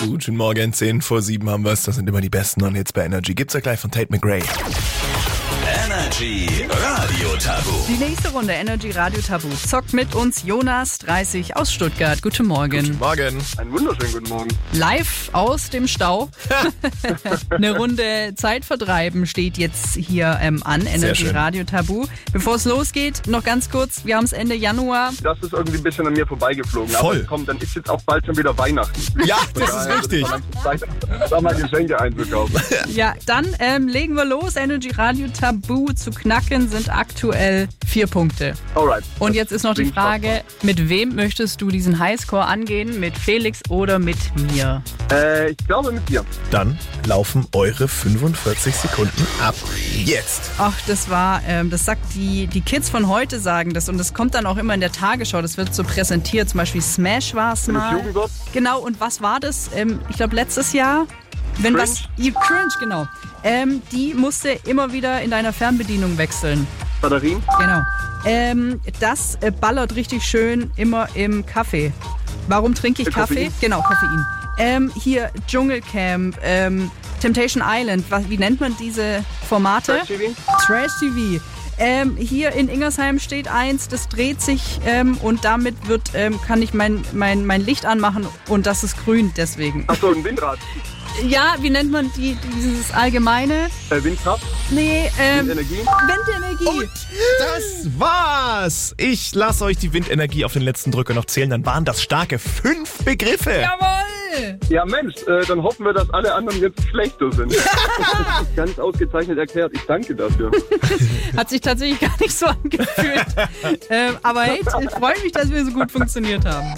Guten Morgen, 10 vor 7 haben wir es. Das sind immer die besten Non-Hits bei Energy. Gibt's ja gleich von Tate McRae. Energy Radio Tabu. Die nächste Runde Energy Radio Tabu zockt mit uns Jonas 30 aus Stuttgart. Guten Morgen. Guten Morgen. Einen wunderschönen guten Morgen. Live aus dem Stau. Eine Runde Zeit vertreiben steht jetzt hier ähm, an. Energy. Radio Tabu. Bevor es losgeht, noch ganz kurz. Wir haben es Ende Januar. Das ist irgendwie ein bisschen an mir vorbeigeflogen. Voll. Aber komm, dann ist jetzt auch bald schon wieder Weihnachten. Ja, das ist richtig. da mal Geschenke einzukaufen. Ja, dann ähm, legen wir los. Energy Radio Tabu zu knacken sind aktuell vier Punkte. Alright. Und jetzt ist noch die Frage, mit wem möchtest du diesen Highscore angehen? Mit Felix oder mit mir? Äh, ich glaube mit dir. Dann laufen eure 45 Sekunden ab. Jetzt. Ach, das war, ähm, das sagt die, die Kids von heute sagen das und das kommt dann auch immer in der Tagesschau. Das wird so präsentiert. Zum Beispiel Smash war es mal. Genau, und was war das? Ähm, ich glaube letztes Jahr. Wenn Cringe. was. Cringe, genau. Ähm, die musste immer wieder in deiner Fernbedienung wechseln. Batterien. Genau. Ähm, das äh, ballert richtig schön immer im Kaffee. Warum trinke ich Kaffee? Koffein? Genau, Koffein. Ähm, hier Dschungelcamp, ähm, Temptation Island, was, wie nennt man diese Formate? Trash TV. Trash TV. Ähm, hier in Ingersheim steht eins, das dreht sich ähm, und damit wird, ähm, kann ich mein, mein, mein Licht anmachen und das ist grün deswegen. Achso, ein Windrad. Ja, wie nennt man die, dieses allgemeine? Äh, Windkraft. Nee, ähm, Windenergie. Windenergie. Das war's. Ich lasse euch die Windenergie auf den letzten Drücker noch zählen. Dann waren das starke fünf Begriffe. Jawohl! Ja Mensch, äh, dann hoffen wir, dass alle anderen jetzt schlechter sind. Ganz ausgezeichnet erklärt. Ich danke dafür. Hat sich tatsächlich gar nicht so angefühlt. ähm, aber hey, ich freue mich, dass wir so gut funktioniert haben.